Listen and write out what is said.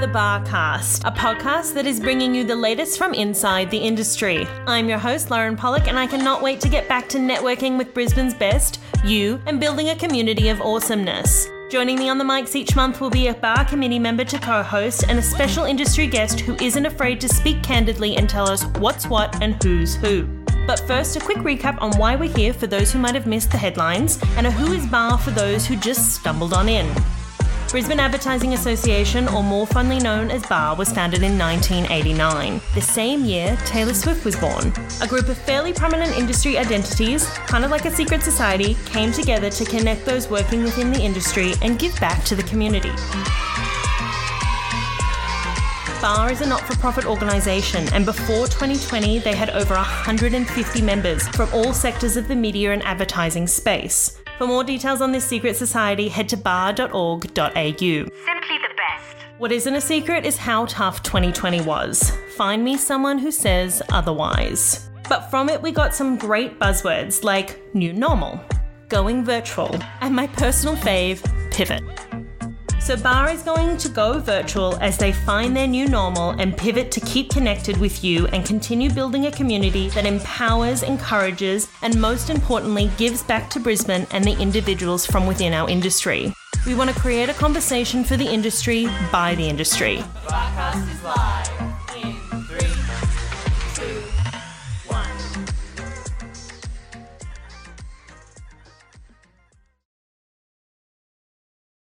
the Barcast, a podcast that is bringing you the latest from inside the industry. I'm your host, Lauren Pollock, and I cannot wait to get back to networking with Brisbane's best, you, and building a community of awesomeness. Joining me on the mics each month will be a bar committee member to co host and a special industry guest who isn't afraid to speak candidly and tell us what's what and who's who. But first, a quick recap on why we're here for those who might have missed the headlines, and a Who is Bar for those who just stumbled on in. Brisbane Advertising Association, or more fondly known as BAR, was founded in 1989. The same year, Taylor Swift was born. A group of fairly prominent industry identities, kind of like a secret society, came together to connect those working within the industry and give back to the community. BAR is a not for profit organisation, and before 2020, they had over 150 members from all sectors of the media and advertising space. For more details on this secret society, head to bar.org.au. Simply the best. What isn't a secret is how tough 2020 was. Find me someone who says otherwise. But from it, we got some great buzzwords like new normal, going virtual, and my personal fave, pivot. So, Bar is going to go virtual as they find their new normal and pivot to keep connected with you and continue building a community that empowers, encourages, and most importantly, gives back to Brisbane and the individuals from within our industry. We want to create a conversation for the industry by the industry. Is live.